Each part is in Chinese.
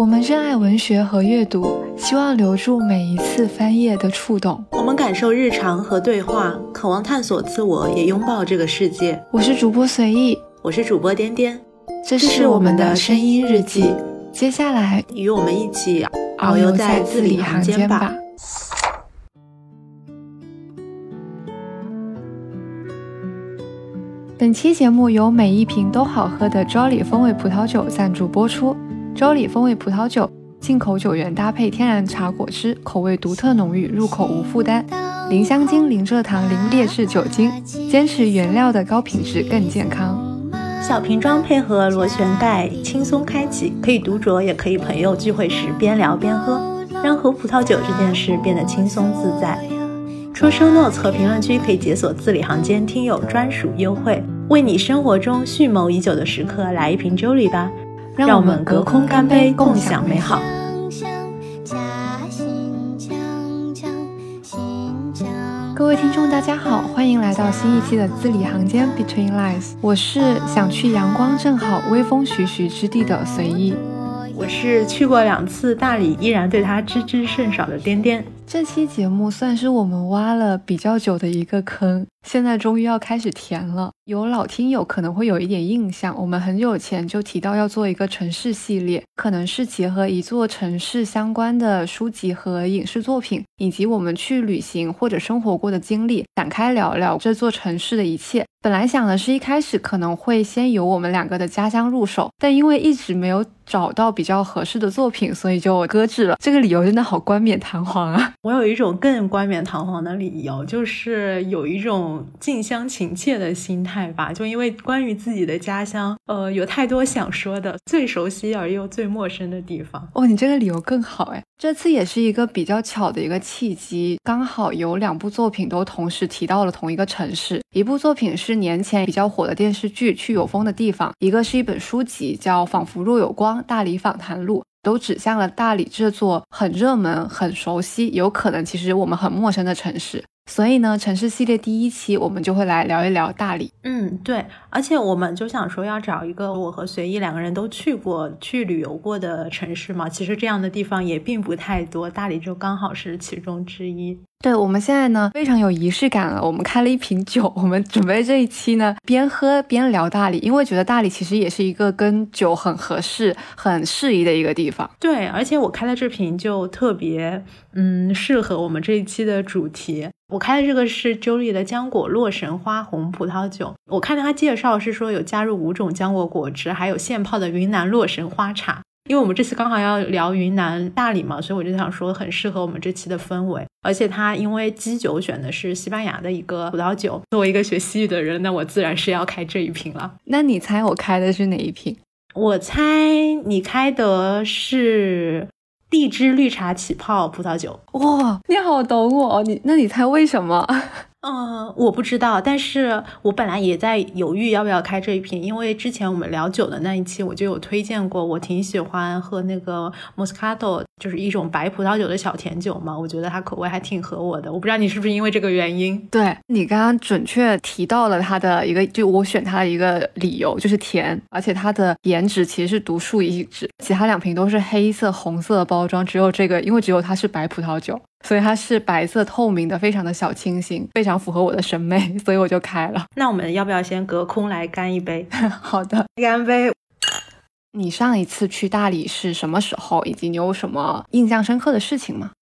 我们热爱文学和阅读，希望留住每一次翻页的触动。我们感受日常和对话，渴望探索自我，也拥抱这个世界。我是主播随意，我是主播颠颠，这是我们的声音日记。接下来，与我们一起遨游在字里行间吧。本期节目由每一瓶都好喝的 Jolly 风味葡萄酒赞助播出。Jolly 风味葡萄酒，进口酒源搭配天然茶果汁，口味独特浓郁，入口无负担，零香精、零蔗糖、零劣质酒精，坚持原料的高品质更健康。小瓶装配合螺旋盖，轻松开启，可以独酌，也可以朋友聚会时边聊边喝，让喝葡萄酒这件事变得轻松自在。出生 notes 和评论区可以解锁字里行间听友专属优惠，为你生活中蓄谋已久的时刻来一瓶 Jolly 吧。让我们隔空干杯，共享美好。各位听众，大家好，欢迎来到新一期的字里行间 Between Lines。我是想去阳光正好、微风徐徐之地的随意。我是去过两次大理，依然对它知之甚少的颠颠。这期节目算是我们挖了比较久的一个坑，现在终于要开始填了。有老听友可能会有一点印象，我们很久前就提到要做一个城市系列，可能是结合一座城市相关的书籍和影视作品，以及我们去旅行或者生活过的经历，展开聊聊这座城市的一切。本来想的是一开始可能会先由我们两个的家乡入手，但因为一直没有找到比较合适的作品，所以就搁置了。这个理由真的好冠冕堂皇啊！我有一种更冠冕堂皇的理由，就是有一种近乡情怯的心态吧。就因为关于自己的家乡，呃，有太多想说的，最熟悉而又最陌生的地方。哦，你这个理由更好哎。这次也是一个比较巧的一个契机，刚好有两部作品都同时提到了同一个城市。一部作品是年前比较火的电视剧《去有风的地方》，一个是一本书籍叫《仿佛若有光：大理访谈录》。都指向了大理这座很热门、很熟悉，有可能其实我们很陌生的城市。所以呢，城市系列第一期我们就会来聊一聊大理。嗯，对，而且我们就想说要找一个我和随意两个人都去过、去旅游过的城市嘛。其实这样的地方也并不太多，大理就刚好是其中之一。对，我们现在呢非常有仪式感了。我们开了一瓶酒，我们准备这一期呢边喝边聊大理，因为觉得大理其实也是一个跟酒很合适、很适宜的一个地方。对，而且我开的这瓶就特别，嗯，适合我们这一期的主题。我开的这个是 Jolie 的浆果洛神花红葡萄酒。我看到他介绍是说有加入五种浆果果汁，还有现泡的云南洛神花茶。因为我们这次刚好要聊云南大理嘛，所以我就想说很适合我们这期的氛围。而且它因为基酒选的是西班牙的一个葡萄酒，作为一个学西语的人，那我自然是要开这一瓶了。那你猜我开的是哪一瓶？我猜你开的是荔枝绿茶起泡葡萄酒。哇，你好懂我！你那你猜为什么？嗯，我不知道，但是我本来也在犹豫要不要开这一瓶，因为之前我们聊酒的那一期，我就有推荐过，我挺喜欢喝那个 Moscato，就是一种白葡萄酒的小甜酒嘛，我觉得它口味还挺合我的。我不知道你是不是因为这个原因？对你刚刚准确提到了它的一个，就我选它的一个理由就是甜，而且它的颜值其实是独树一帜，其他两瓶都是黑色、红色的包装，只有这个，因为只有它是白葡萄酒。所以它是白色透明的，非常的小清新，非常符合我的审美，所以我就开了。那我们要不要先隔空来干一杯？好的，干杯。你上一次去大理是什么时候？以及你有什么印象深刻的事情吗？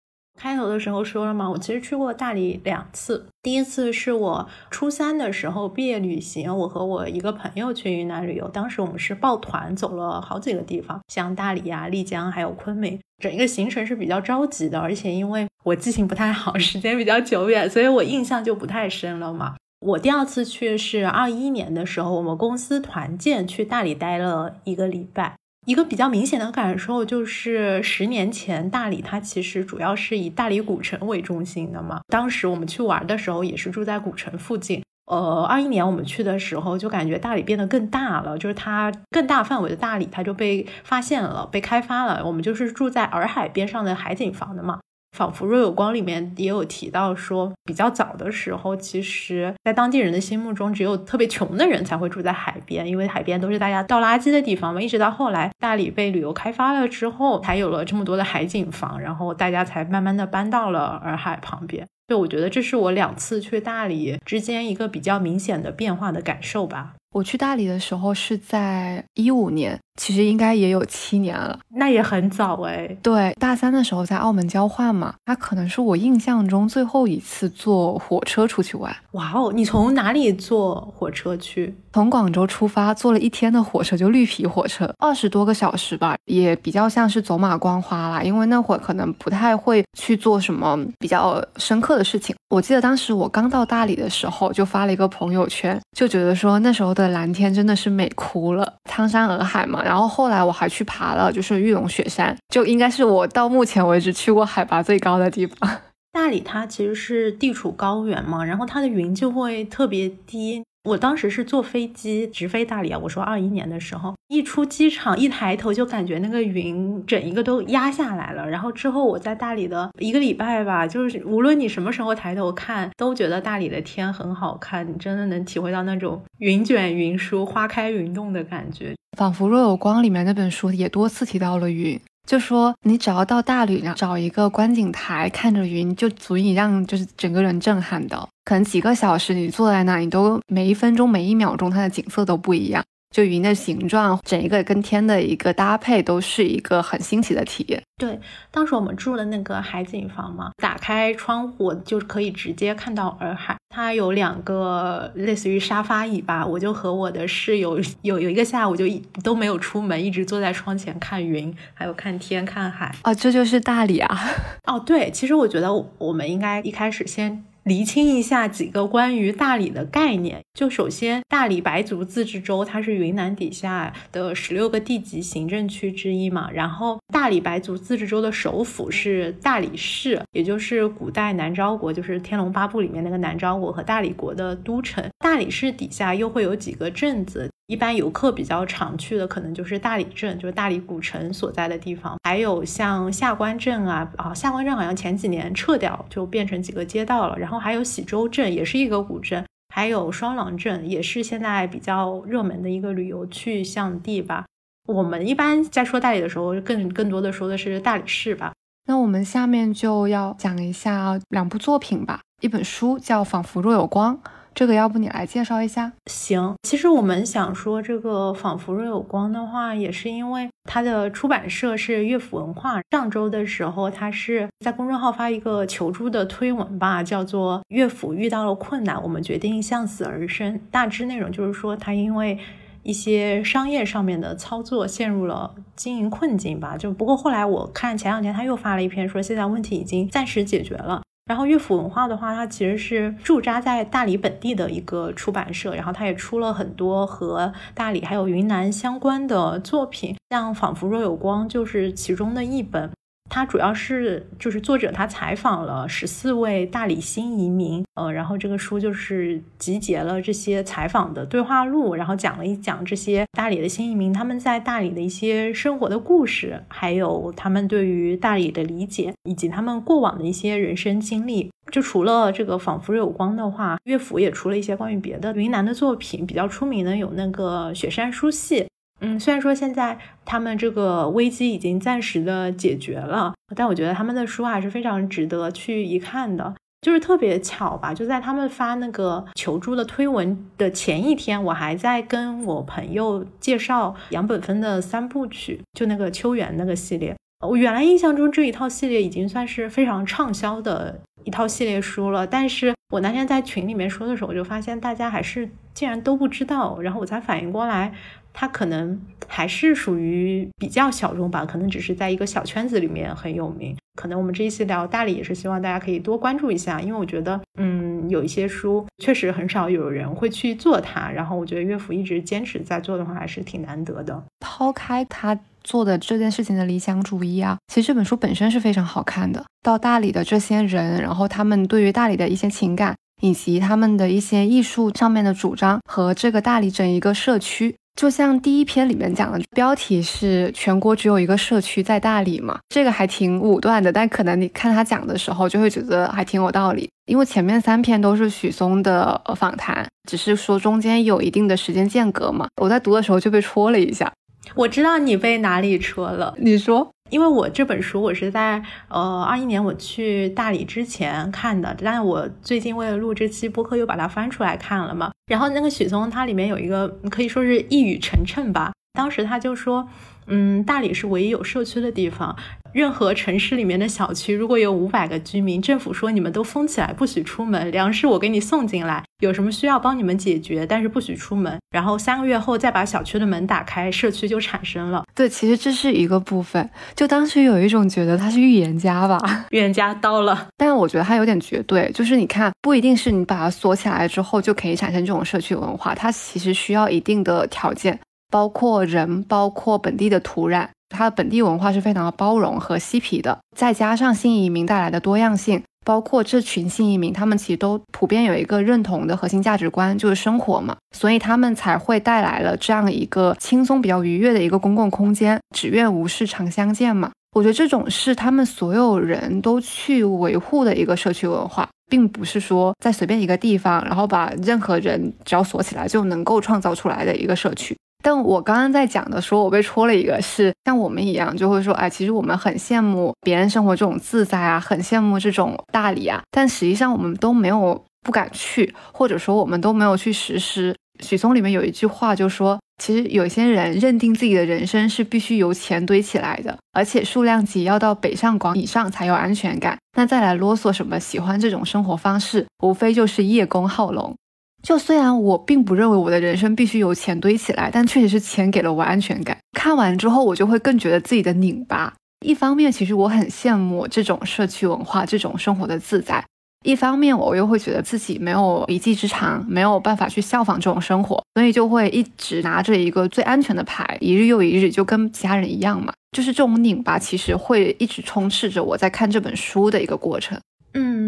开头的时候说了吗？我其实去过大理两次。第一次是我初三的时候毕业旅行，我和我一个朋友去云南旅游。当时我们是抱团走了好几个地方，像大理啊、丽江还有昆明。整一个行程是比较着急的，而且因为我记性不太好，时间比较久远，所以我印象就不太深了嘛。我第二次去是二一年的时候，我们公司团建去大理待了一个礼拜。一个比较明显的感受就是，十年前大理它其实主要是以大理古城为中心的嘛。当时我们去玩的时候也是住在古城附近。呃，二一年我们去的时候就感觉大理变得更大了，就是它更大范围的大理它就被发现了，被开发了。我们就是住在洱海边上的海景房的嘛。仿佛若有光里面也有提到说，比较早的时候，其实在当地人的心目中，只有特别穷的人才会住在海边，因为海边都是大家倒垃圾的地方嘛。一直到后来大理被旅游开发了之后，才有了这么多的海景房，然后大家才慢慢的搬到了洱海旁边。对，我觉得这是我两次去大理之间一个比较明显的变化的感受吧。我去大理的时候是在一五年。其实应该也有七年了，那也很早哎。对，大三的时候在澳门交换嘛，那可能是我印象中最后一次坐火车出去玩。哇哦，你从哪里坐火车去？从广州出发，坐了一天的火车，就绿皮火车，二十多个小时吧，也比较像是走马观花啦。因为那会儿可能不太会去做什么比较深刻的事情。我记得当时我刚到大理的时候，就发了一个朋友圈，就觉得说那时候的蓝天真的是美哭了，苍山洱海嘛。然后后来我还去爬了，就是玉龙雪山，就应该是我到目前为止去过海拔最高的地方。大理它其实是地处高原嘛，然后它的云就会特别低。我当时是坐飞机直飞大理啊！我说二一年的时候，一出机场一抬头就感觉那个云整一个都压下来了。然后之后我在大理的一个礼拜吧，就是无论你什么时候抬头看，都觉得大理的天很好看，你真的能体会到那种云卷云舒、花开云动的感觉。仿佛若有光里面那本书也多次提到了云。就说你只要到大理，然后找一个观景台，看着云，就足以让就是整个人震撼的。可能几个小时你坐在那，你都每一分钟每一秒钟它的景色都不一样。就云的形状，整一个跟天的一个搭配，都是一个很新奇的体验。对，当时我们住的那个海景房嘛，打开窗户就可以直接看到洱海。它有两个类似于沙发椅吧，我就和我的室友 有有一个下午就一都没有出门，一直坐在窗前看云，还有看天看海。哦，这就是大理啊！哦，对，其实我觉得我们应该一开始先。厘清一下几个关于大理的概念。就首先，大理白族自治州它是云南底下的十六个地级行政区之一嘛。然后，大理白族自治州的首府是大理市，也就是古代南诏国，就是《天龙八部》里面那个南诏国和大理国的都城。大理市底下又会有几个镇子。一般游客比较常去的可能就是大理镇，就是大理古城所在的地方，还有像下关镇啊，啊下关镇好像前几年撤掉，就变成几个街道了。然后还有喜洲镇，也是一个古镇，还有双廊镇，也是现在比较热门的一个旅游去向地吧。我们一般在说大理的时候，更更多的说的是大理市吧。那我们下面就要讲一下两部作品吧，一本书叫《仿佛若有光》。这个要不你来介绍一下？行，其实我们想说这个仿佛若有光的话，也是因为它的出版社是乐府文化。上周的时候，它是在公众号发一个求助的推文吧，叫做“乐府遇到了困难，我们决定向死而生”。大致内容就是说，它因为一些商业上面的操作陷入了经营困境吧。就不过后来我看前两天他又发了一篇，说现在问题已经暂时解决了。然后乐府文化的话，它其实是驻扎在大理本地的一个出版社，然后它也出了很多和大理还有云南相关的作品，像《仿佛若有光》就是其中的一本。它主要是就是作者他采访了十四位大理新移民，呃，然后这个书就是集结了这些采访的对话录，然后讲了一讲这些大理的新移民他们在大理的一些生活的故事，还有他们对于大理的理解，以及他们过往的一些人生经历。就除了这个仿佛有光的话，乐府也出了一些关于别的云南的作品，比较出名的有那个雪山书系。嗯，虽然说现在他们这个危机已经暂时的解决了，但我觉得他们的书还是非常值得去一看的。就是特别巧吧，就在他们发那个求助的推文的前一天，我还在跟我朋友介绍杨本芬的三部曲，就那个秋园那个系列。我原来印象中这一套系列已经算是非常畅销的一套系列书了，但是我那天在群里面说的时候，我就发现大家还是竟然都不知道，然后我才反应过来。它可能还是属于比较小众吧，可能只是在一个小圈子里面很有名。可能我们这一期聊大理，也是希望大家可以多关注一下，因为我觉得，嗯，有一些书确实很少有人会去做它。然后我觉得乐府一直坚持在做的话，还是挺难得的。抛开他做的这件事情的理想主义啊，其实这本书本身是非常好看的。到大理的这些人，然后他们对于大理的一些情感，以及他们的一些艺术上面的主张，和这个大理整一个社区。就像第一篇里面讲的，标题是全国只有一个社区在大理嘛，这个还挺武断的，但可能你看他讲的时候就会觉得还挺有道理。因为前面三篇都是许嵩的访谈，只是说中间有一定的时间间隔嘛，我在读的时候就被戳了一下。我知道你被哪里戳了，你说。因为我这本书我是在呃二一年我去大理之前看的，但我最近为了录这期播客又把它翻出来看了嘛。然后那个许嵩他里面有一个可以说是一语成谶吧，当时他就说，嗯，大理是唯一有社区的地方。任何城市里面的小区，如果有五百个居民，政府说你们都封起来，不许出门，粮食我给你送进来，有什么需要帮你们解决，但是不许出门。然后三个月后再把小区的门打开，社区就产生了。对，其实这是一个部分。就当时有一种觉得他是预言家吧，预言家到了。但是我觉得他有点绝对，就是你看，不一定是你把它锁起来之后就可以产生这种社区文化，它其实需要一定的条件，包括人，包括本地的土壤。它的本地文化是非常的包容和嬉皮的，再加上新移民带来的多样性，包括这群新移民，他们其实都普遍有一个认同的核心价值观，就是生活嘛，所以他们才会带来了这样一个轻松、比较愉悦的一个公共空间。只愿无事常相见嘛，我觉得这种是他们所有人都去维护的一个社区文化，并不是说在随便一个地方，然后把任何人只要锁起来就能够创造出来的一个社区。但我刚刚在讲的说，我被戳了一个，是像我们一样，就会说，哎，其实我们很羡慕别人生活这种自在啊，很羡慕这种大理啊，但实际上我们都没有不敢去，或者说我们都没有去实施。许嵩里面有一句话就说，其实有些人认定自己的人生是必须由钱堆起来的，而且数量级要到北上广以上才有安全感。那再来啰嗦什么喜欢这种生活方式，无非就是叶公好龙。就虽然我并不认为我的人生必须由钱堆起来，但确实是钱给了我安全感。看完之后，我就会更觉得自己的拧巴。一方面，其实我很羡慕这种社区文化、这种生活的自在；一方面，我又会觉得自己没有一技之长，没有办法去效仿这种生活，所以就会一直拿着一个最安全的牌，一日又一日，就跟其他人一样嘛。就是这种拧巴，其实会一直充斥着我在看这本书的一个过程。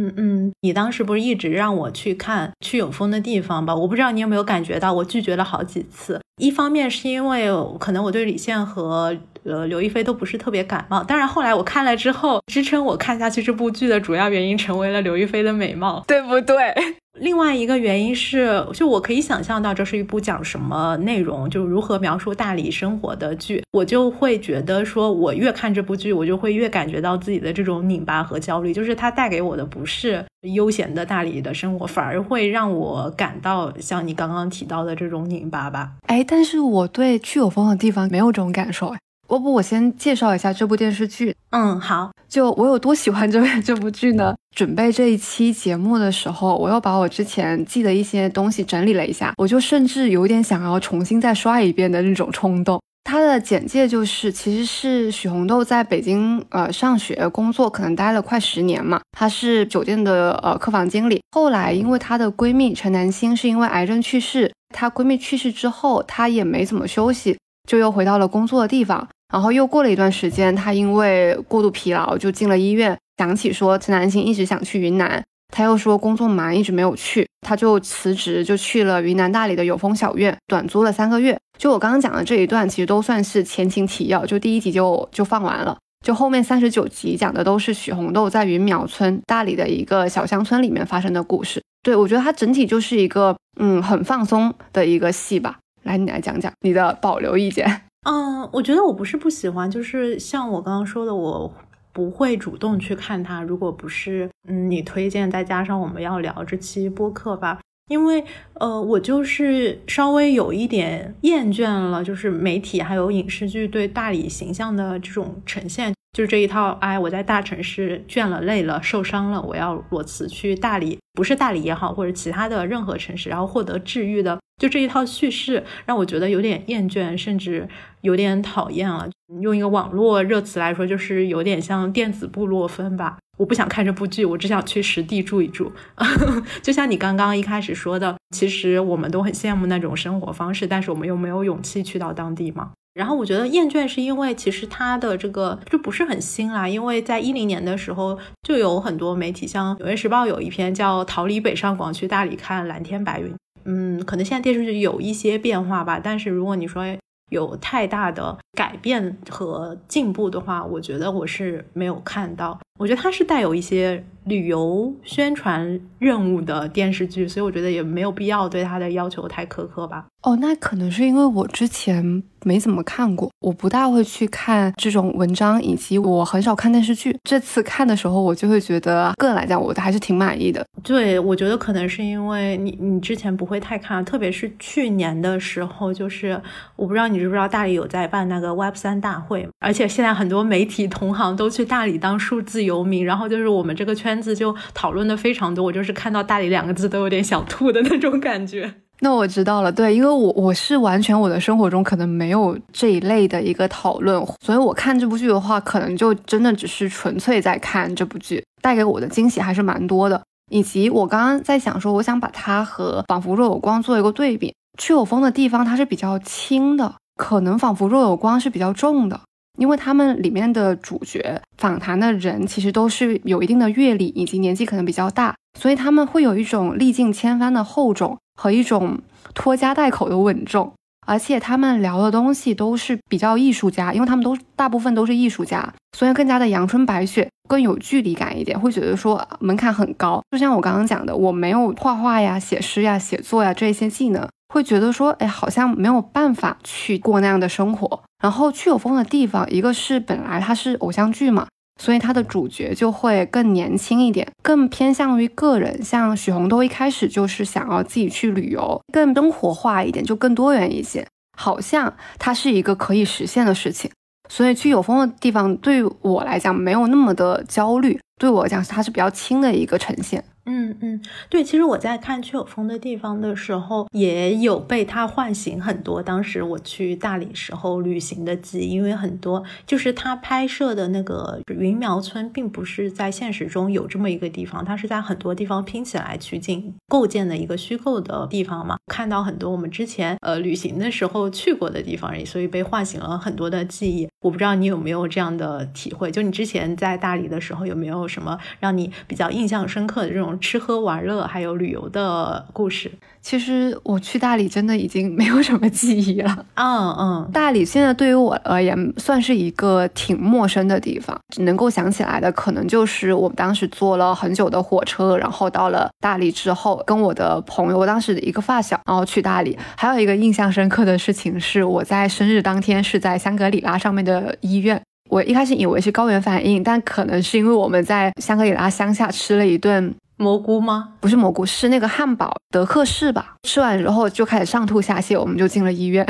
嗯嗯，你当时不是一直让我去看去有风的地方吧？我不知道你有没有感觉到，我拒绝了好几次。一方面是因为可能我对李现和呃刘亦菲都不是特别感冒，当然后来我看了之后，支撑我看下去这部剧的主要原因成为了刘亦菲的美貌，对不对？另外一个原因是，就我可以想象到这是一部讲什么内容，就如何描述大理生活的剧，我就会觉得说，我越看这部剧，我就会越感觉到自己的这种拧巴和焦虑，就是它带给我的不是悠闲的大理的生活，反而会让我感到像你刚刚提到的这种拧巴吧。哎，但是我对去有风的地方没有这种感受哎。要不我先介绍一下这部电视剧。嗯，好。就我有多喜欢这这部剧呢？准备这一期节目的时候，我又把我之前记的一些东西整理了一下，我就甚至有点想要重新再刷一遍的那种冲动。它的简介就是，其实是许红豆在北京呃上学工作，可能待了快十年嘛。她是酒店的呃客房经理。后来因为她的闺蜜陈南星是因为癌症去世，她闺蜜去世之后，她也没怎么休息，就又回到了工作的地方。然后又过了一段时间，她因为过度疲劳就进了医院。想起说陈南星一直想去云南，她又说工作忙一直没有去，她就辞职就去了云南大理的有风小院，短租了三个月。就我刚刚讲的这一段，其实都算是前情提要，就第一集就就放完了。就后面三十九集讲的都是许红豆在云苗村大理的一个小乡村里面发生的故事。对我觉得它整体就是一个嗯很放松的一个戏吧。来，你来讲讲你的保留意见。嗯，我觉得我不是不喜欢，就是像我刚刚说的，我不会主动去看它。如果不是，嗯，你推荐，再加上我们要聊这期播客吧，因为，呃，我就是稍微有一点厌倦了，就是媒体还有影视剧对大理形象的这种呈现，就是这一套，哎，我在大城市倦了、累了、受伤了，我要裸辞去大理，不是大理也好，或者其他的任何城市，然后获得治愈的。就这一套叙事让我觉得有点厌倦，甚至有点讨厌了。用一个网络热词来说，就是有点像电子部落风吧。我不想看这部剧，我只想去实地住一住。就像你刚刚一开始说的，其实我们都很羡慕那种生活方式，但是我们又没有勇气去到当地嘛。然后我觉得厌倦是因为其实它的这个就不是很新啦，因为在一零年的时候就有很多媒体，像《纽约时报》有一篇叫《逃离北上广去大理看蓝天白云》。嗯，可能现在电视剧有一些变化吧，但是如果你说有太大的改变和进步的话，我觉得我是没有看到。我觉得它是带有一些旅游宣传任务的电视剧，所以我觉得也没有必要对它的要求太苛刻吧。哦，那可能是因为我之前没怎么看过，我不大会去看这种文章，以及我很少看电视剧。这次看的时候，我就会觉得个人来讲，我还是挺满意的。对，我觉得可能是因为你你之前不会太看，特别是去年的时候，就是我不知道你知不知道大理有在办那个 Web 三大会，而且现在很多媒体同行都去大理当数字游游民，然后就是我们这个圈子就讨论的非常多，我就是看到大理两个字都有点想吐的那种感觉。那我知道了，对，因为我我是完全我的生活中可能没有这一类的一个讨论，所以我看这部剧的话，可能就真的只是纯粹在看这部剧，带给我的惊喜还是蛮多的。以及我刚刚在想说，我想把它和《仿佛若有光》做一个对比，去有风的地方它是比较轻的，可能《仿佛若有光》是比较重的，因为他们里面的主角访谈的人其实都是有一定的阅历以及年纪可能比较大，所以他们会有一种历尽千帆的厚重。和一种拖家带口的稳重，而且他们聊的东西都是比较艺术家，因为他们都大部分都是艺术家，所以更加的阳春白雪，更有距离感一点，会觉得说门槛很高。就像我刚刚讲的，我没有画画呀、写诗呀、写作呀这些技能，会觉得说，哎，好像没有办法去过那样的生活。然后去有风的地方，一个是本来它是偶像剧嘛。所以它的主角就会更年轻一点，更偏向于个人。像许红豆一开始就是想要自己去旅游，更生活化一点，就更多元一些。好像它是一个可以实现的事情。所以去有风的地方，对我来讲没有那么的焦虑。对我来讲，它是比较轻的一个呈现。嗯嗯，对，其实我在看去有风的地方的时候，也有被他唤醒很多。当时我去大理时候旅行的记忆，因为很多就是他拍摄的那个云苗村，并不是在现实中有这么一个地方，它是在很多地方拼起来取景构建的一个虚构的地方嘛。看到很多我们之前呃旅行的时候去过的地方，所以被唤醒了很多的记忆。我不知道你有没有这样的体会？就你之前在大理的时候，有没有什么让你比较印象深刻的这种？吃喝玩乐还有旅游的故事，其实我去大理真的已经没有什么记忆了。嗯嗯，大理现在对于我而言算是一个挺陌生的地方，能够想起来的可能就是我们当时坐了很久的火车，然后到了大理之后，跟我的朋友，我当时的一个发小，然后去大理。还有一个印象深刻的事情是，我在生日当天是在香格里拉上面的医院。我一开始以为是高原反应，但可能是因为我们在香格里拉乡下吃了一顿。蘑菇吗？不是蘑菇，是那个汉堡德克士吧？吃完之后就开始上吐下泻，我们就进了医院。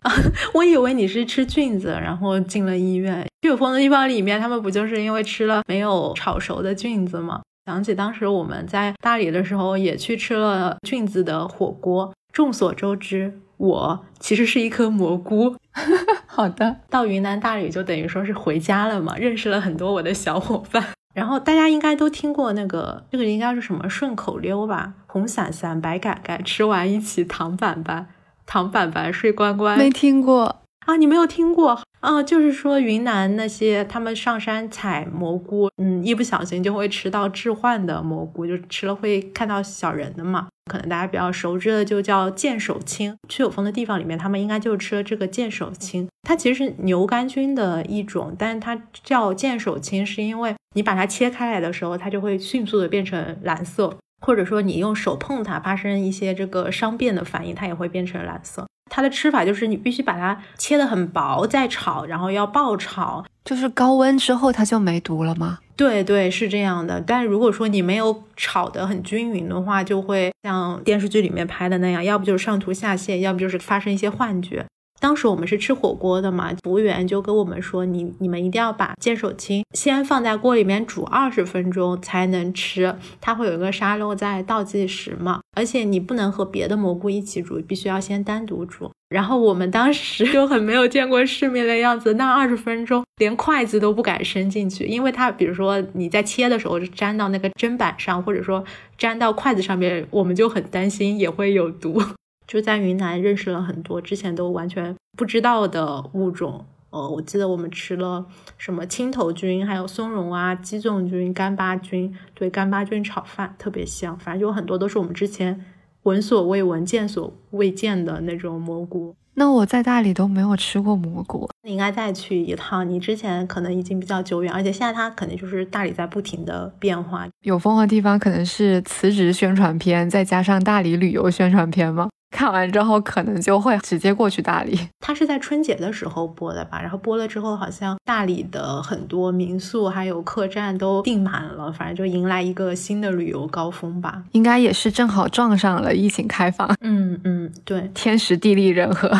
我以为你是吃菌子，然后进了医院。去有风的地方里面，他们不就是因为吃了没有炒熟的菌子吗？想起当时我们在大理的时候，也去吃了菌子的火锅。众所周知，我其实是一颗蘑菇。好的，到云南大理就等于说是回家了嘛，认识了很多我的小伙伴。然后大家应该都听过那个，这个应该是什么顺口溜吧？红伞伞，白杆杆，吃完一起躺板板，躺板板睡乖乖。没听过啊？你没有听过啊？就是说云南那些他们上山采蘑菇，嗯，一不小心就会吃到致幻的蘑菇，就吃了会看到小人的嘛。可能大家比较熟知的就叫剑手青，去有风的地方里面，他们应该就吃了这个剑手青。它其实是牛肝菌的一种，但是它叫剑手青，是因为你把它切开来的时候，它就会迅速的变成蓝色，或者说你用手碰它发生一些这个伤变的反应，它也会变成蓝色。它的吃法就是你必须把它切得很薄再炒，然后要爆炒，就是高温之后它就没毒了吗？对对，是这样的。但如果说你没有炒得很均匀的话，就会像电视剧里面拍的那样，要不就是上吐下泻，要不就是发生一些幻觉。当时我们是吃火锅的嘛，服务员就跟我们说，你你们一定要把见手青先放在锅里面煮二十分钟才能吃，它会有一个沙漏在倒计时嘛，而且你不能和别的蘑菇一起煮，必须要先单独煮。然后我们当时就很没有见过世面的样子，那二十分钟连筷子都不敢伸进去，因为它比如说你在切的时候粘到那个砧板上，或者说粘到筷子上面，我们就很担心也会有毒。就在云南认识了很多之前都完全不知道的物种，呃，我记得我们吃了什么青头菌，还有松茸啊、鸡枞菌、干巴菌，对，干巴菌炒饭特别香，反正就很多都是我们之前闻所未闻、见所未见的那种蘑菇。那我在大理都没有吃过蘑菇，你应该再去一趟。你之前可能已经比较久远，而且现在它肯定就是大理在不停的变化。有风的地方可能是辞职宣传片，再加上大理旅游宣传片吗？看完之后可能就会直接过去大理。它是在春节的时候播的吧？然后播了之后，好像大理的很多民宿还有客栈都订满了，反正就迎来一个新的旅游高峰吧。应该也是正好撞上了疫情开放。嗯嗯，对，天时地利人和。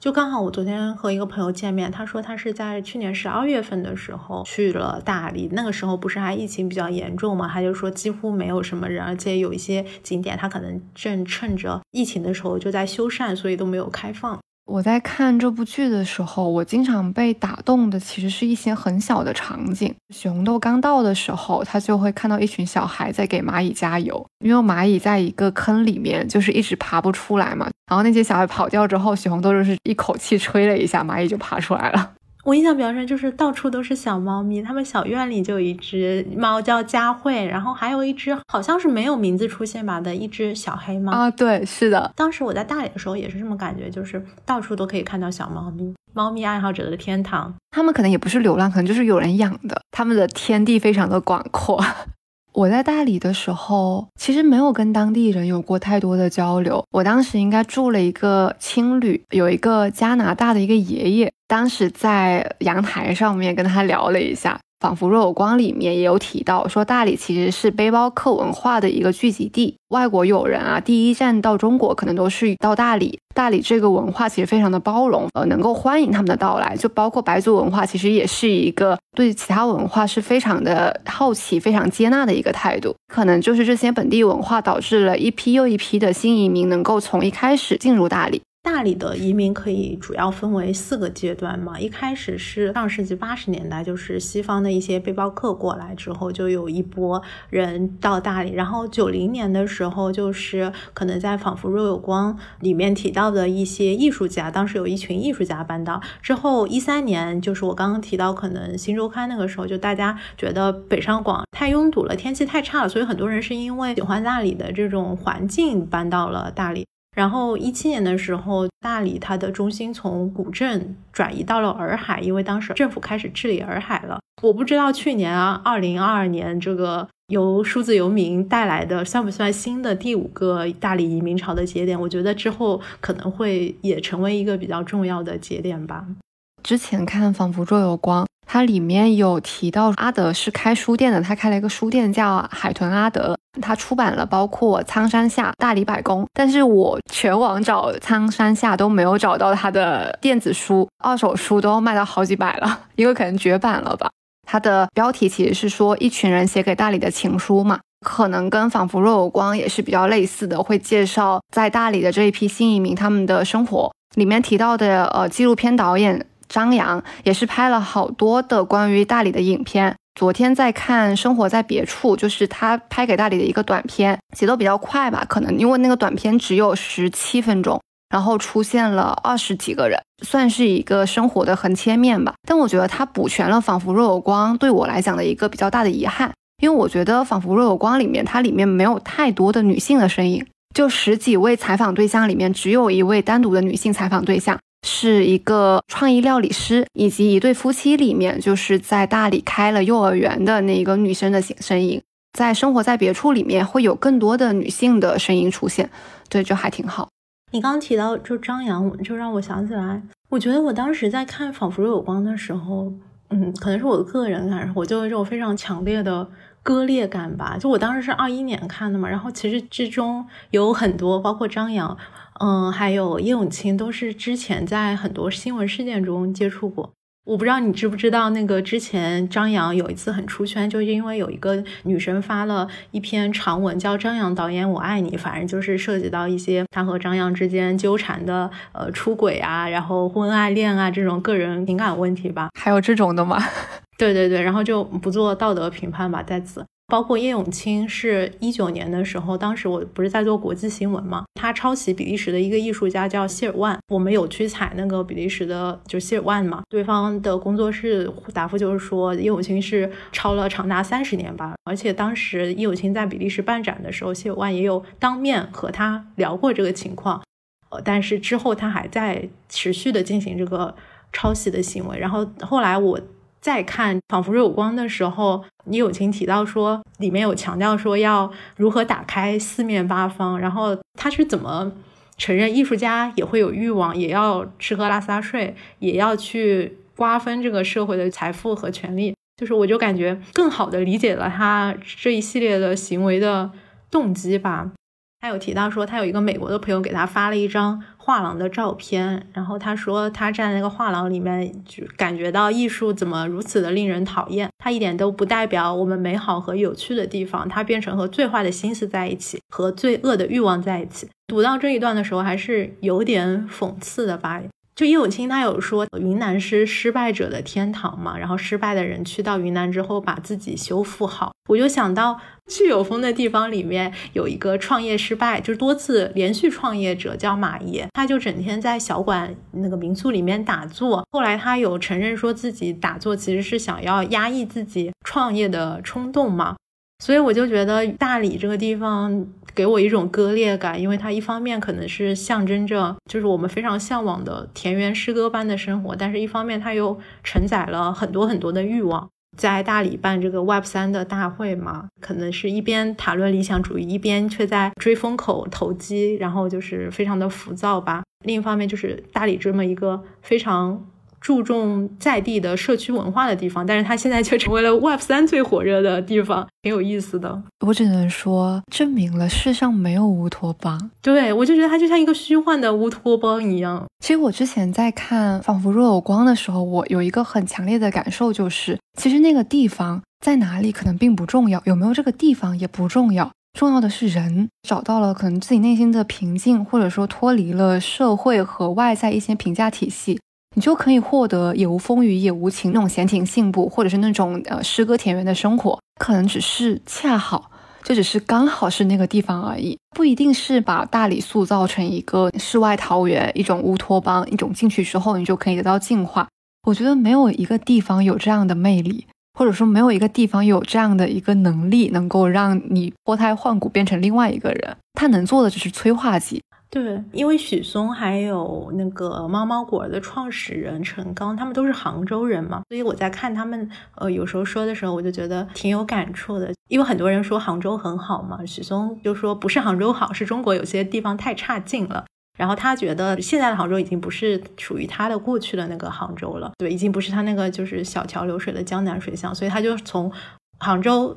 就刚好我昨天和一个朋友见面，他说他是在去年十二月份的时候去了大理，那个时候不是还疫情比较严重嘛？他就说几乎没有什么人，而且有一些景点他可能正趁着疫情的时候就在修缮，所以都没有开放。我在看这部剧的时候，我经常被打动的其实是一些很小的场景。许红豆刚到的时候，他就会看到一群小孩在给蚂蚁加油，因为蚂蚁在一个坑里面，就是一直爬不出来嘛。然后那些小孩跑掉之后，许红豆就是一口气吹了一下，蚂蚁就爬出来了。我印象比较深，就是到处都是小猫咪，他们小院里就有一只猫叫佳慧，然后还有一只好像是没有名字出现吧的一只小黑猫啊，对，是的。当时我在大理的时候也是这么感觉，就是到处都可以看到小猫咪，猫咪爱好者的天堂。他们可能也不是流浪，可能就是有人养的，他们的天地非常的广阔。我在大理的时候，其实没有跟当地人有过太多的交流。我当时应该住了一个青旅，有一个加拿大的一个爷爷，当时在阳台上面跟他聊了一下。仿佛若有光里面也有提到，说大理其实是背包客文化的一个聚集地，外国友人啊，第一站到中国可能都是到大理。大理这个文化其实非常的包容，呃，能够欢迎他们的到来。就包括白族文化，其实也是一个对其他文化是非常的好奇、非常接纳的一个态度。可能就是这些本地文化导致了一批又一批的新移民能够从一开始进入大理。大理的移民可以主要分为四个阶段嘛，一开始是上世纪八十年代，就是西方的一些背包客过来之后，就有一波人到大理。然后九零年的时候，就是可能在《仿佛若有光》里面提到的一些艺术家，当时有一群艺术家搬到。之后一三年，就是我刚刚提到，可能新周刊那个时候，就大家觉得北上广太拥堵了，天气太差了，所以很多人是因为喜欢大理的这种环境搬到了大理。然后一七年的时候，大理它的中心从古镇转移到了洱海，因为当时政府开始治理洱海了。我不知道去年啊，二零二二年这个由数字游民带来的算不算新的第五个大理移民潮的节点？我觉得之后可能会也成为一个比较重要的节点吧。之前看仿佛若有光。它里面有提到阿德是开书店的，他开了一个书店叫海豚阿德，他出版了包括《苍山下》《大理百工》，但是我全网找《苍山下》都没有找到他的电子书，二手书都要卖到好几百了，因为可能绝版了吧。它的标题其实是说一群人写给大理的情书嘛，可能跟仿佛若有光也是比较类似的，会介绍在大理的这一批新移民他们的生活。里面提到的呃纪录片导演。张扬也是拍了好多的关于大理的影片。昨天在看《生活在别处》，就是他拍给大理的一个短片，节奏比较快吧，可能因为那个短片只有十七分钟，然后出现了二十几个人，算是一个生活的横切面吧。但我觉得他补全了《仿佛若有光》对我来讲的一个比较大的遗憾，因为我觉得《仿佛若有光》里面它里面没有太多的女性的身影，就十几位采访对象里面只有一位单独的女性采访对象。是一个创意料理师，以及一对夫妻里面，就是在大理开了幼儿园的那个女生的身影，在生活在别处里面会有更多的女性的声音出现，对，就还挺好。你刚提到就张扬，就让我想起来，我觉得我当时在看《仿佛有光》的时候，嗯，可能是我的个人感受，我就有一种非常强烈的割裂感吧。就我当时是二一年看的嘛，然后其实之中有很多，包括张扬。嗯，还有叶永青都是之前在很多新闻事件中接触过。我不知道你知不知道，那个之前张扬有一次很出圈，就是因为有一个女生发了一篇长文，叫《张扬导演我爱你》，反正就是涉及到一些他和张扬之间纠缠的，呃，出轨啊，然后婚外恋啊这种个人情感问题吧。还有这种的吗？对对对，然后就不做道德评判吧，在此。包括叶永青是一九年的时候，当时我不是在做国际新闻嘛，他抄袭比利时的一个艺术家叫谢尔万，我们有去采那个比利时的，就谢尔万嘛，对方的工作室答复就是说叶永青是抄了长达三十年吧，而且当时叶永青在比利时办展的时候，谢尔万也有当面和他聊过这个情况，呃，但是之后他还在持续的进行这个抄袭的行为，然后后来我。再看《仿佛有光》的时候，你友情提到说，里面有强调说要如何打开四面八方，然后他是怎么承认艺术家也会有欲望，也要吃喝拉撒睡，也要去瓜分这个社会的财富和权利。就是我就感觉更好的理解了他这一系列的行为的动机吧。他有提到说，他有一个美国的朋友给他发了一张画廊的照片，然后他说他站在那个画廊里面，就感觉到艺术怎么如此的令人讨厌，它一点都不代表我们美好和有趣的地方，它变成和最坏的心思在一起，和罪恶的欲望在一起。读到这一段的时候，还是有点讽刺的吧。就叶永青他有说云南是失败者的天堂嘛，然后失败的人去到云南之后把自己修复好，我就想到去有风的地方里面有一个创业失败，就是多次连续创业者叫马爷，他就整天在小馆那个民宿里面打坐，后来他有承认说自己打坐其实是想要压抑自己创业的冲动嘛。所以我就觉得大理这个地方给我一种割裂感，因为它一方面可能是象征着就是我们非常向往的田园诗歌般的生活，但是一方面它又承载了很多很多的欲望。在大理办这个 Web 三的大会嘛，可能是一边谈论理想主义，一边却在追风口投机，然后就是非常的浮躁吧。另一方面就是大理这么一个非常。注重在地的社区文化的地方，但是它现在却成为了 Web 三最火热的地方，挺有意思的。我只能说，证明了世上没有乌托邦。对我就觉得它就像一个虚幻的乌托邦一样。其实我之前在看《仿佛若有光》的时候，我有一个很强烈的感受，就是其实那个地方在哪里可能并不重要，有没有这个地方也不重要，重要的是人找到了可能自己内心的平静，或者说脱离了社会和外在一些评价体系。你就可以获得也无风雨也无晴那种闲庭信步，或者是那种呃诗歌田园的生活，可能只是恰好，就只是刚好是那个地方而已，不一定是把大理塑造成一个世外桃源，一种乌托邦，一种进去之后你就可以得到净化。我觉得没有一个地方有这样的魅力，或者说没有一个地方有这样的一个能力，能够让你脱胎换骨变成另外一个人。他能做的只是催化剂。对，因为许嵩还有那个猫猫果的创始人陈刚，他们都是杭州人嘛，所以我在看他们呃有时候说的时候，我就觉得挺有感触的。因为很多人说杭州很好嘛，许嵩就说不是杭州好，是中国有些地方太差劲了。然后他觉得现在的杭州已经不是属于他的过去的那个杭州了，对，已经不是他那个就是小桥流水的江南水乡，所以他就从杭州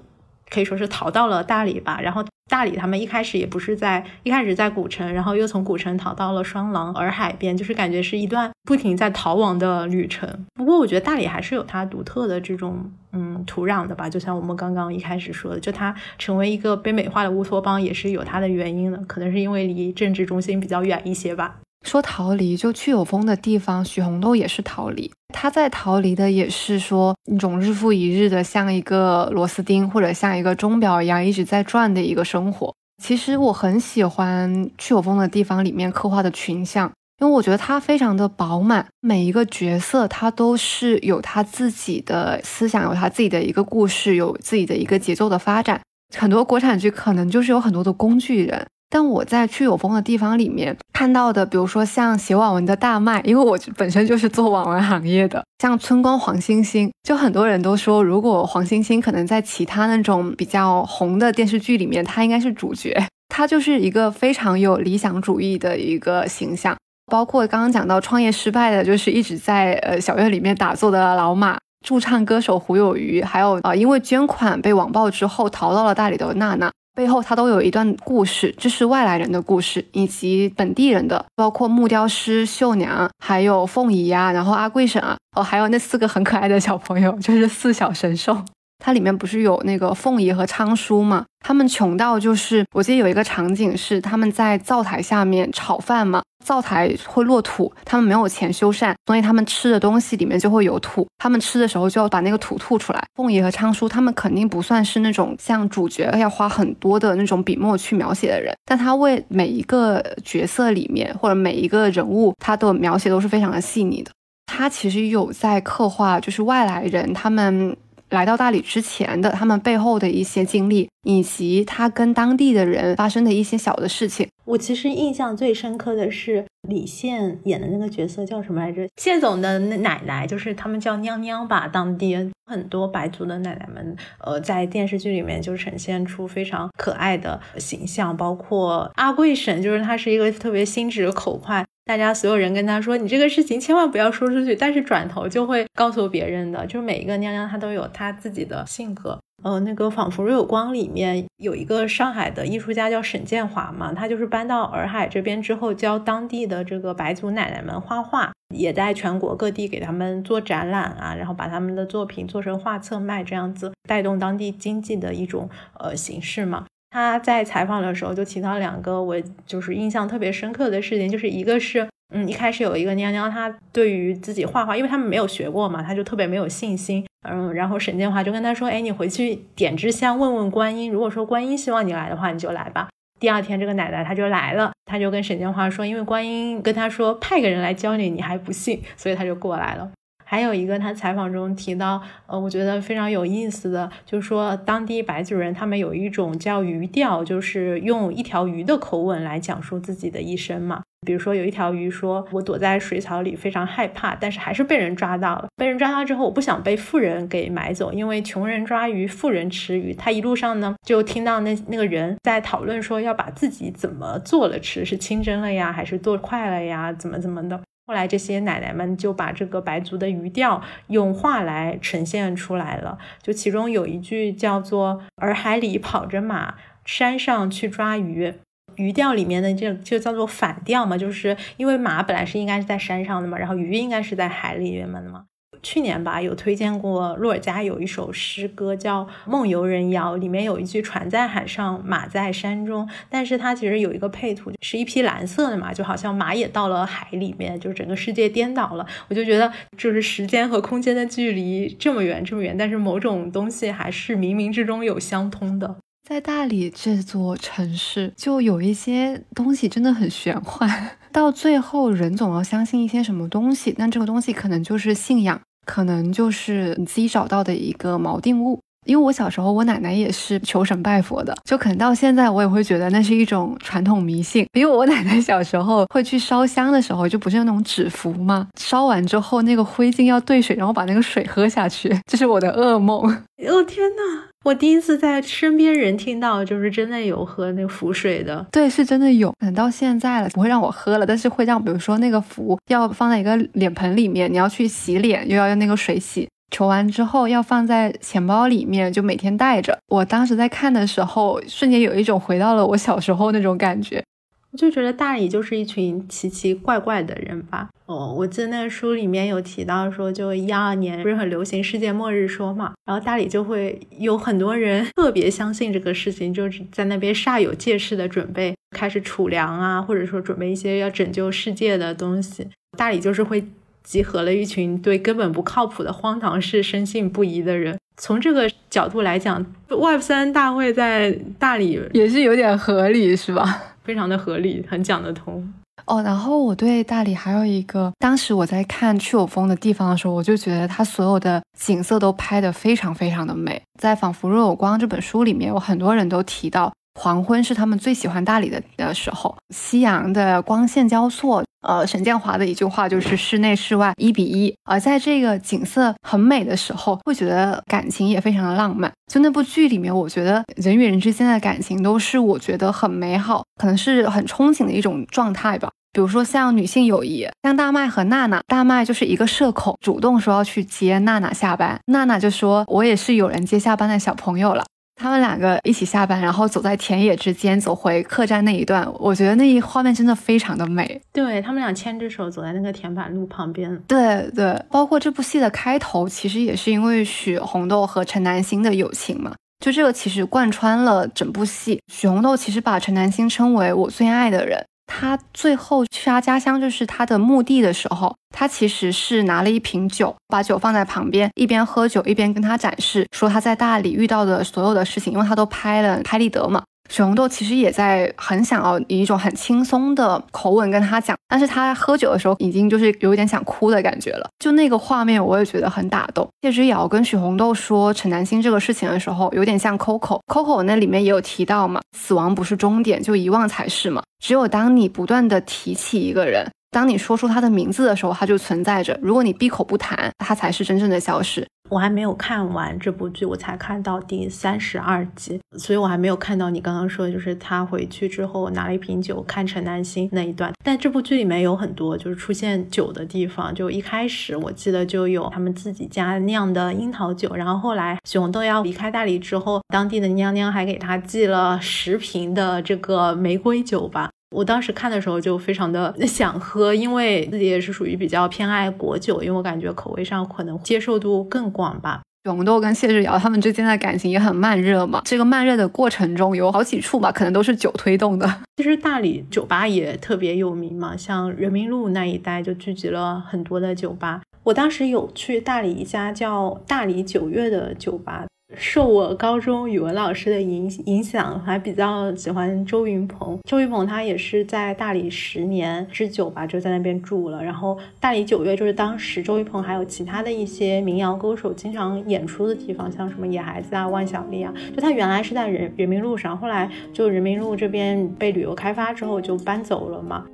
可以说是逃到了大理吧，然后。大理他们一开始也不是在一开始在古城，然后又从古城逃到了双廊洱海边，就是感觉是一段不停在逃亡的旅程。不过我觉得大理还是有它独特的这种嗯土壤的吧，就像我们刚刚一开始说的，就它成为一个被美化的乌托邦也是有它的原因的，可能是因为离政治中心比较远一些吧。说逃离，就去有风的地方，许红豆也是逃离。他在逃离的也是说一种日复一日的，像一个螺丝钉或者像一个钟表一样一直在转的一个生活。其实我很喜欢去有风的地方里面刻画的群像，因为我觉得它非常的饱满，每一个角色他都是有他自己的思想，有他自己的一个故事，有自己的一个节奏的发展。很多国产剧可能就是有很多的工具人。但我在去有风的地方里面看到的，比如说像写网文的大麦，因为我本身就是做网文行业的，像春光黄星星，就很多人都说，如果黄星星可能在其他那种比较红的电视剧里面，他应该是主角，他就是一个非常有理想主义的一个形象。包括刚刚讲到创业失败的，就是一直在呃小院里面打坐的老马，驻唱歌手胡有余，还有啊因为捐款被网暴之后逃到了大理的娜娜。背后它都有一段故事，这是外来人的故事，以及本地人的，包括木雕师绣娘，还有凤仪呀，然后阿贵婶啊，哦，还有那四个很可爱的小朋友，就是四小神兽。它里面不是有那个凤仪和昌叔吗？他们穷到就是，我记得有一个场景是他们在灶台下面炒饭嘛，灶台会落土，他们没有钱修缮，所以他们吃的东西里面就会有土，他们吃的时候就要把那个土吐出来。凤仪和昌叔他们肯定不算是那种像主角要花很多的那种笔墨去描写的人，但他为每一个角色里面或者每一个人物，他的描写都是非常的细腻的。他其实有在刻画，就是外来人他们来到大理之前的他们背后的一些经历，以及他跟当地的人发生的一些小的事情。我其实印象最深刻的是李现演的那个角色叫什么来着？谢总的奶奶，就是他们叫娘娘吧，当地很多白族的奶奶们，呃，在电视剧里面就呈现出非常可爱的形象，包括阿贵婶，就是她是一个特别心直口快。大家所有人跟他说：“你这个事情千万不要说出去。”但是转头就会告诉别人的，就是每一个娘娘她都有她自己的性格。呃，那个《仿佛若有光》里面有一个上海的艺术家叫沈建华嘛，他就是搬到洱海这边之后，教当地的这个白族奶奶们画画，也在全国各地给他们做展览啊，然后把他们的作品做成画册卖，这样子带动当地经济的一种呃形式嘛。他在采访的时候就提到两个我就是印象特别深刻的事情，就是一个是，嗯，一开始有一个娘娘，她对于自己画画，因为他们没有学过嘛，她就特别没有信心，嗯，然后沈建华就跟她说，哎，你回去点支香，问问观音，如果说观音希望你来的话，你就来吧。第二天这个奶奶她就来了，她就跟沈建华说，因为观音跟她说派个人来教你，你还不信，所以她就过来了。还有一个，他采访中提到，呃，我觉得非常有意思的，就是说当地白族人他们有一种叫鱼调，就是用一条鱼的口吻来讲述自己的一生嘛。比如说有一条鱼说：“我躲在水草里，非常害怕，但是还是被人抓到了。被人抓到之后，我不想被富人给买走，因为穷人抓鱼，富人吃鱼。他一路上呢，就听到那那个人在讨论说，要把自己怎么做了吃，是清蒸了呀，还是做快了呀，怎么怎么的。”后来，这些奶奶们就把这个白族的语调用话来呈现出来了。就其中有一句叫做“洱海里跑着马，山上去抓鱼”，鱼钓里面的这就叫做反钓嘛，就是因为马本来是应该是在山上的嘛，然后鱼应该是在海里面的嘛。去年吧，有推荐过洛尔加有一首诗歌叫《梦游人谣》，里面有一句“船在海上，马在山中”，但是它其实有一个配图，是一匹蓝色的马，就好像马也到了海里面，就整个世界颠倒了。我就觉得，就是时间和空间的距离这么远，这么远，但是某种东西还是冥冥之中有相通的。在大理这座城市，就有一些东西真的很玄幻，到最后人总要相信一些什么东西，但这个东西可能就是信仰。可能就是你自己找到的一个锚定物，因为我小时候我奶奶也是求神拜佛的，就可能到现在我也会觉得那是一种传统迷信。因为我奶奶小时候会去烧香的时候，就不是那种纸符吗？烧完之后那个灰烬要兑水，然后把那个水喝下去，这是我的噩梦。哦天呐！我第一次在身边人听到，就是真的有喝那个符水的，对，是真的有。等到现在了，不会让我喝了，但是会让，比如说那个符要放在一个脸盆里面，你要去洗脸，又要用那个水洗，求完之后要放在钱包里面，就每天带着。我当时在看的时候，瞬间有一种回到了我小时候那种感觉。我就觉得大理就是一群奇奇怪怪的人吧。哦，我记得那个书里面有提到说，就一二年不是很流行世界末日说嘛，然后大理就会有很多人特别相信这个事情，就是在那边煞有介事的准备开始储粮啊，或者说准备一些要拯救世界的东西。大理就是会集合了一群对根本不靠谱的荒唐事深信不疑的人。从这个角度来讲，Web 三大会在大理也是有点合理，是吧？非常的合理，很讲得通哦。然后我对大理还有一个，当时我在看去有风的地方的时候，我就觉得它所有的景色都拍得非常非常的美。在《仿佛若有光》这本书里面，有很多人都提到。黄昏是他们最喜欢大理的的时候，夕阳的光线交错。呃，沈建华的一句话就是“室内室外一比一”。而在这个景色很美的时候，会觉得感情也非常的浪漫。就那部剧里面，我觉得人与人之间的感情都是我觉得很美好，可能是很憧憬的一种状态吧。比如说像女性友谊，像大麦和娜娜，大麦就是一个社恐，主动说要去接娜娜下班，娜娜就说：“我也是有人接下班的小朋友了。”他们两个一起下班，然后走在田野之间，走回客栈那一段，我觉得那一画面真的非常的美。对他们俩牵着手走在那个田板路旁边。对对，包括这部戏的开头，其实也是因为许红豆和陈南星的友情嘛。就这个其实贯穿了整部戏。许红豆其实把陈南星称为我最爱的人。他最后去他家乡，就是他的墓地的时候，他其实是拿了一瓶酒，把酒放在旁边，一边喝酒一边跟他展示，说他在大理遇到的所有的事情，因为他都拍了拍立得嘛。水红豆其实也在很想要以一种很轻松的口吻跟他讲，但是他喝酒的时候已经就是有点想哭的感觉了。就那个画面，我也觉得很打动。谢之遥跟许红豆说陈南星这个事情的时候，有点像 Coco，Coco 那里面也有提到嘛，死亡不是终点，就遗忘才是嘛。只有当你不断的提起一个人。当你说出他的名字的时候，他就存在着；如果你闭口不谈，他才是真正的消失。我还没有看完这部剧，我才看到第三十二集，所以我还没有看到你刚刚说的，就是他回去之后拿了一瓶酒看陈南星那一段。但这部剧里面有很多就是出现酒的地方，就一开始我记得就有他们自己家酿的樱桃酒，然后后来许红豆要离开大理之后，当地的娘娘还给他寄了十瓶的这个玫瑰酒吧。我当时看的时候就非常的 想喝，因为自己也是属于比较偏爱果酒，因为我感觉口味上可能接受度更广吧。永豆跟谢志尧他们之间的感情也很慢热嘛，这个慢热的过程中有好几处吧，可能都是酒推动的。其实大理酒吧也特别有名嘛，像人民路那一带就聚集了很多的酒吧。我当时有去大理一家叫大理九月的酒吧。受我高中语文老师的影影响，还比较喜欢周云鹏。周云鹏他也是在大理十年之久吧，就在那边住了。然后大理九月就是当时周云鹏还有其他的一些民谣歌手经常演出的地方，像什么野孩子啊、万晓利啊。就他原来是在人人民路上，后来就人民路这边被旅游开发之后就搬走了嘛。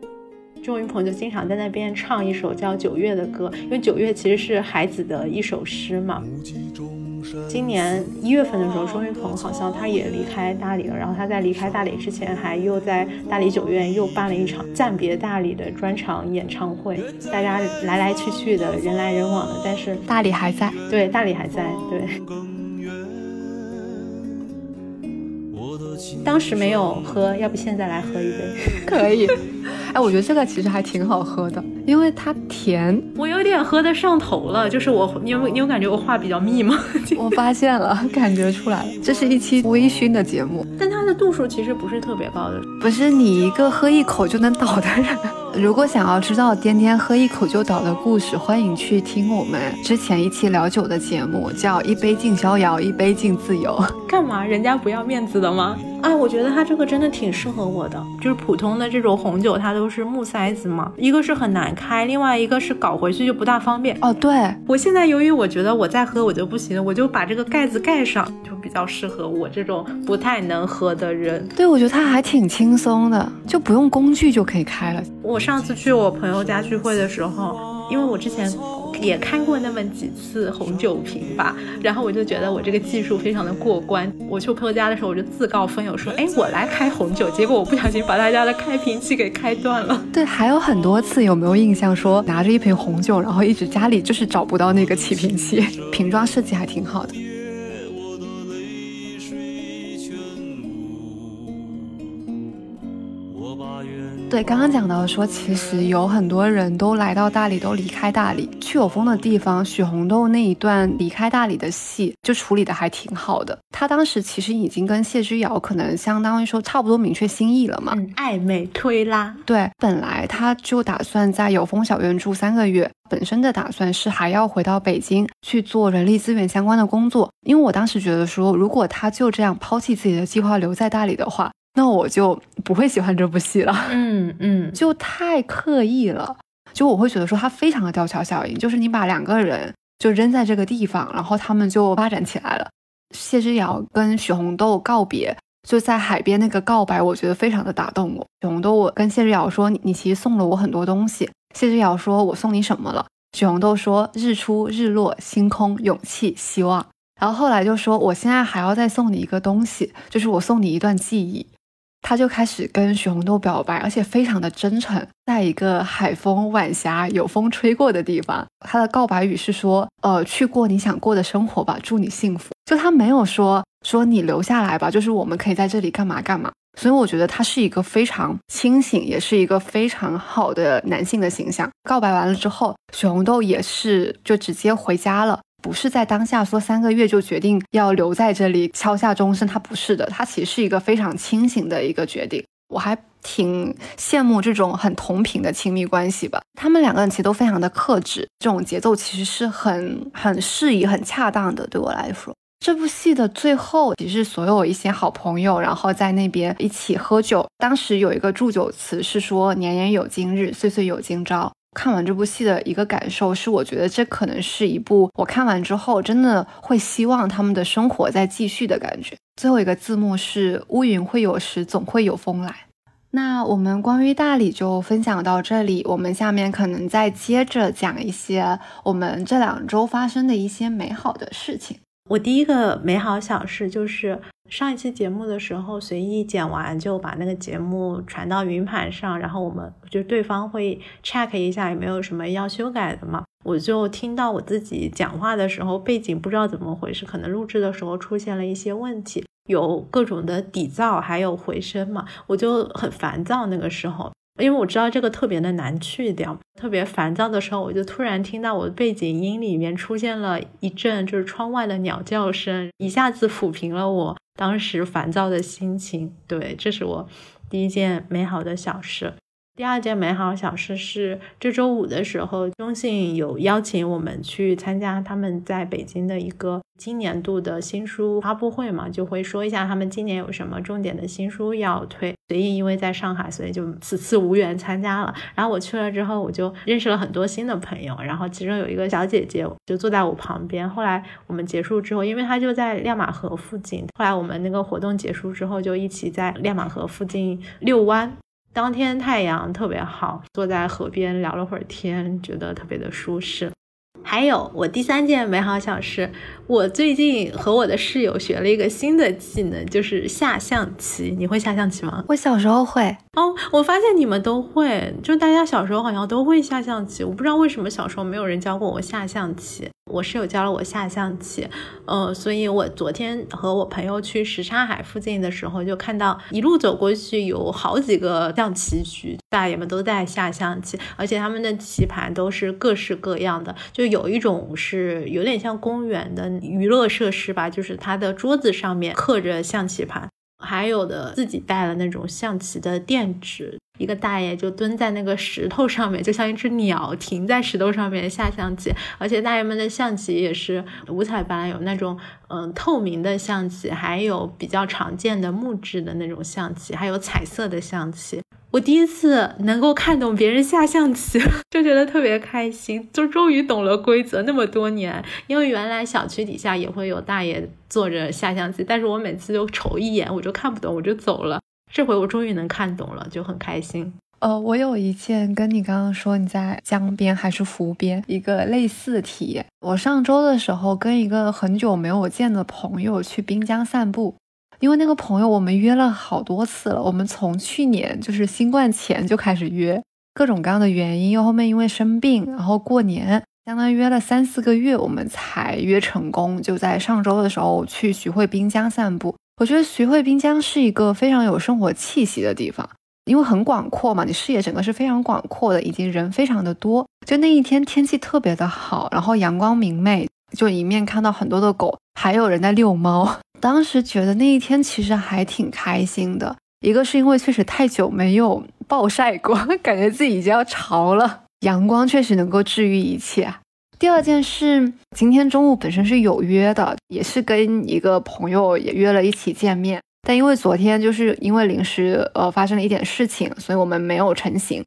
周云鹏就经常在那边唱一首叫《九月》的歌，因为九月其实是孩子的一首诗嘛。今年一月份的时候，周云鹏好像他也离开大理了。然后他在离开大理之前，还又在大理九院又办了一场暂别大理的专场演唱会。大家来来去去的人来人往的，但是大理还在。对，大理还在。对。当时没有喝，要不现在来喝一杯？可以。哎，我觉得这个其实还挺好喝的，因为它甜。我有点喝的上头了，就是我，你有你有感觉我话比较密吗？我发现了，感觉出来了。这是一期微醺的节目，但它的度数其实不是特别高的，不是你一个喝一口就能倒的人。如果想要知道颠颠喝一口就倒的故事，欢迎去听我们之前一期聊酒的节目，叫一杯敬逍遥，一杯敬自由。干嘛？人家不要面子的吗？啊，我觉得它这个真的挺适合我的，就是普通的这种红酒，它都是木塞子嘛，一个是很难开，另外一个是搞回去就不大方便。哦，对我现在由于我觉得我再喝我就不行了，我就把这个盖子盖上，就比较适合我这种不太能喝的人。对，我觉得它还挺轻松的，就不用工具就可以开了。我上次去我朋友家聚会的时候，因为我之前。也开过那么几次红酒瓶吧，然后我就觉得我这个技术非常的过关。我去我朋友家的时候，我就自告奋勇说：“哎，我来开红酒。”结果我不小心把他家的开瓶器给开断了。对，还有很多次，有没有印象？说拿着一瓶红酒，然后一直家里就是找不到那个起瓶器，瓶装设计还挺好的。对，刚刚讲到说，其实有很多人都来到大理，都离开大理，去有风的地方。许红豆那一段离开大理的戏，就处理的还挺好的。他当时其实已经跟谢之遥可能相当于说差不多明确心意了嘛，暧昧推拉。对，本来他就打算在有风小院住三个月，本身的打算是还要回到北京去做人力资源相关的工作。因为我当时觉得说，如果他就这样抛弃自己的计划留在大理的话。那我就不会喜欢这部戏了，嗯嗯，就太刻意了，就我会觉得说它非常的吊桥效应，就是你把两个人就扔在这个地方，然后他们就发展起来了。谢之遥跟许红豆告别，就在海边那个告白，我觉得非常的打动我。许红豆我跟谢之遥说，你你其实送了我很多东西。谢之遥说我送你什么了？许红豆说日出日落星空勇气希望。然后后来就说我现在还要再送你一个东西，就是我送你一段记忆。他就开始跟许红豆表白，而且非常的真诚。在一个海风晚霞、有风吹过的地方，他的告白语是说：“呃，去过你想过的生活吧，祝你幸福。”就他没有说说你留下来吧，就是我们可以在这里干嘛干嘛。所以我觉得他是一个非常清醒，也是一个非常好的男性的形象。告白完了之后，许红豆也是就直接回家了，不是在当下说三个月就决定要留在这里敲下终身，他不是的，他其实是一个非常清醒的一个决定。我还挺羡慕这种很同频的亲密关系吧。他们两个人其实都非常的克制，这种节奏其实是很很适宜、很恰当的。对我来说，这部戏的最后，其实所有一些好朋友，然后在那边一起喝酒。当时有一个祝酒词是说“年年有今日，岁岁有今朝”。看完这部戏的一个感受是，我觉得这可能是一部我看完之后真的会希望他们的生活在继续的感觉。最后一个字幕是“乌云会有时，总会有风来”。那我们关于大理就分享到这里，我们下面可能再接着讲一些我们这两周发生的一些美好的事情。我第一个美好小事就是上一期节目的时候随意剪完就把那个节目传到云盘上，然后我们就对方会 check 一下有没有什么要修改的嘛。我就听到我自己讲话的时候背景不知道怎么回事，可能录制的时候出现了一些问题，有各种的底噪还有回声嘛，我就很烦躁那个时候。因为我知道这个特别的难去掉，特别烦躁的时候，我就突然听到我的背景音里面出现了一阵就是窗外的鸟叫声，一下子抚平了我当时烦躁的心情。对，这是我第一件美好的小事。第二件美好小事是，这周五的时候，中信有邀请我们去参加他们在北京的一个今年度的新书发布会嘛，就会说一下他们今年有什么重点的新书要推。所以因为在上海，所以就此次无缘参加了。然后我去了之后，我就认识了很多新的朋友，然后其中有一个小姐姐就坐在我旁边。后来我们结束之后，因为她就在亮马河附近，后来我们那个活动结束之后，就一起在亮马河附近遛弯。当天太阳特别好，坐在河边聊了会儿天，觉得特别的舒适。还有我第三件美好小事，我最近和我的室友学了一个新的技能，就是下象棋。你会下象棋吗？我小时候会哦，我发现你们都会，就大家小时候好像都会下象棋。我不知道为什么小时候没有人教过我下象棋。我室友教了我下象棋，呃，所以我昨天和我朋友去什刹海附近的时候，就看到一路走过去有好几个象棋局，大爷们都在下象棋，而且他们的棋盘都是各式各样的，就有一种是有点像公园的娱乐设施吧，就是它的桌子上面刻着象棋盘。还有的自己带了那种象棋的垫纸，一个大爷就蹲在那个石头上面，就像一只鸟停在石头上面下象棋。而且大爷们的象棋也是五彩斑斓，有那种嗯透明的象棋，还有比较常见的木质的那种象棋，还有彩色的象棋。我第一次能够看懂别人下象棋，就觉得特别开心，就终于懂了规则。那么多年，因为原来小区底下也会有大爷坐着下象棋，但是我每次就瞅一眼，我就看不懂，我就走了。这回我终于能看懂了，就很开心。呃，我有一件跟你刚刚说你在江边还是湖边一个类似体验。我上周的时候跟一个很久没有见的朋友去滨江散步。因为那个朋友，我们约了好多次了。我们从去年就是新冠前就开始约，各种各样的原因，又后面因为生病，然后过年，相当于约了三四个月，我们才约成功。就在上周的时候去徐汇滨江散步。我觉得徐汇滨江是一个非常有生活气息的地方，因为很广阔嘛，你视野整个是非常广阔的，以及人非常的多。就那一天天气特别的好，然后阳光明媚，就一面看到很多的狗，还有人在遛猫。当时觉得那一天其实还挺开心的，一个是因为确实太久没有暴晒过，感觉自己已经要潮了。阳光确实能够治愈一切。第二件事，今天中午本身是有约的，也是跟一个朋友也约了一起见面，但因为昨天就是因为临时呃发生了一点事情，所以我们没有成行。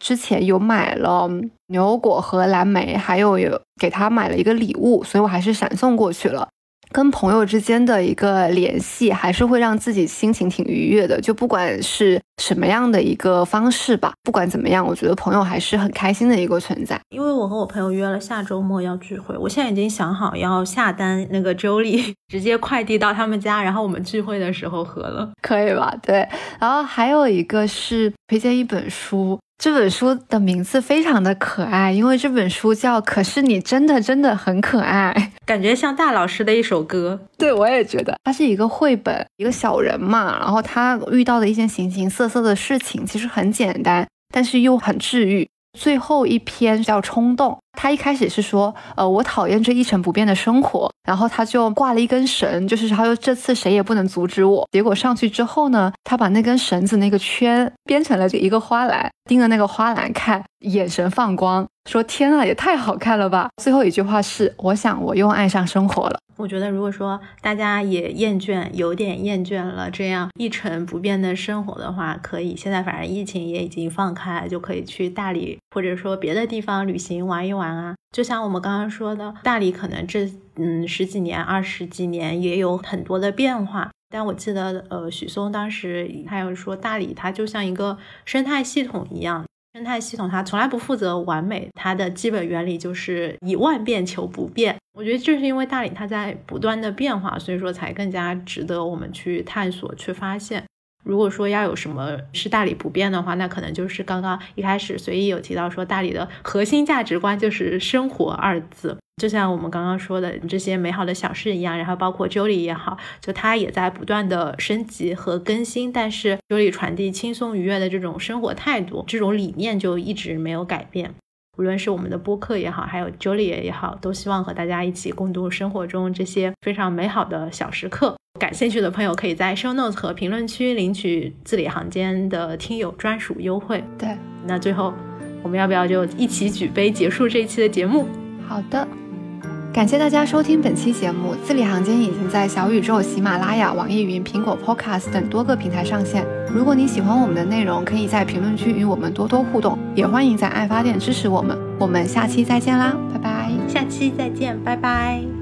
之前有买了牛油果和蓝莓，还有有给他买了一个礼物，所以我还是闪送过去了。跟朋友之间的一个联系，还是会让自己心情挺愉悦的。就不管是什么样的一个方式吧，不管怎么样，我觉得朋友还是很开心的一个存在。因为我和我朋友约了下周末要聚会，我现在已经想好要下单那个周历，直接快递到他们家，然后我们聚会的时候喝了，可以吧？对。然后还有一个是推荐一本书，这本书的名字非常的可爱，因为这本书叫《可是你真的真的很可爱》。感觉像大老师的一首歌。对，我也觉得，它是一个绘本，一个小人嘛，然后他遇到的一些形形色色的事情，其实很简单，但是又很治愈。最后一篇叫冲动，他一开始是说，呃，我讨厌这一成不变的生活，然后他就挂了一根绳，就是他说这次谁也不能阻止我。结果上去之后呢，他把那根绳子那个圈编成了一个花篮，盯着那个花篮看，眼神放光，说天啊，也太好看了吧。最后一句话是，我想我又爱上生活了。我觉得，如果说大家也厌倦，有点厌倦了这样一成不变的生活的话，可以现在反正疫情也已经放开，就可以去大理或者说别的地方旅行玩一玩啊。就像我们刚刚说的，大理可能这嗯十几年、二十几年也有很多的变化。但我记得，呃，许嵩当时他有说，大理它就像一个生态系统一样。生态系统它从来不负责完美，它的基本原理就是以万变求不变。我觉得正是因为大理它在不断的变化，所以说才更加值得我们去探索、去发现。如果说要有什么是大理不变的话，那可能就是刚刚一开始随意有提到说，大理的核心价值观就是“生活”二字。就像我们刚刚说的这些美好的小事一样，然后包括 Julie 也好，就它也在不断的升级和更新，但是 Julie 传递轻松愉悦的这种生活态度，这种理念就一直没有改变。无论是我们的播客也好，还有 Julie 也好，都希望和大家一起共度生活中这些非常美好的小时刻。感兴趣的朋友可以在 Show Notes 和评论区领取字里行间的听友专属优惠。对，那最后我们要不要就一起举杯结束这一期的节目？好的。感谢大家收听本期节目，字里行间已经在小宇宙、喜马拉雅、网易云、苹果 Podcast 等多个平台上线。如果你喜欢我们的内容，可以在评论区与我们多多互动，也欢迎在爱发电支持我们。我们下期再见啦，拜拜！下期再见，拜拜。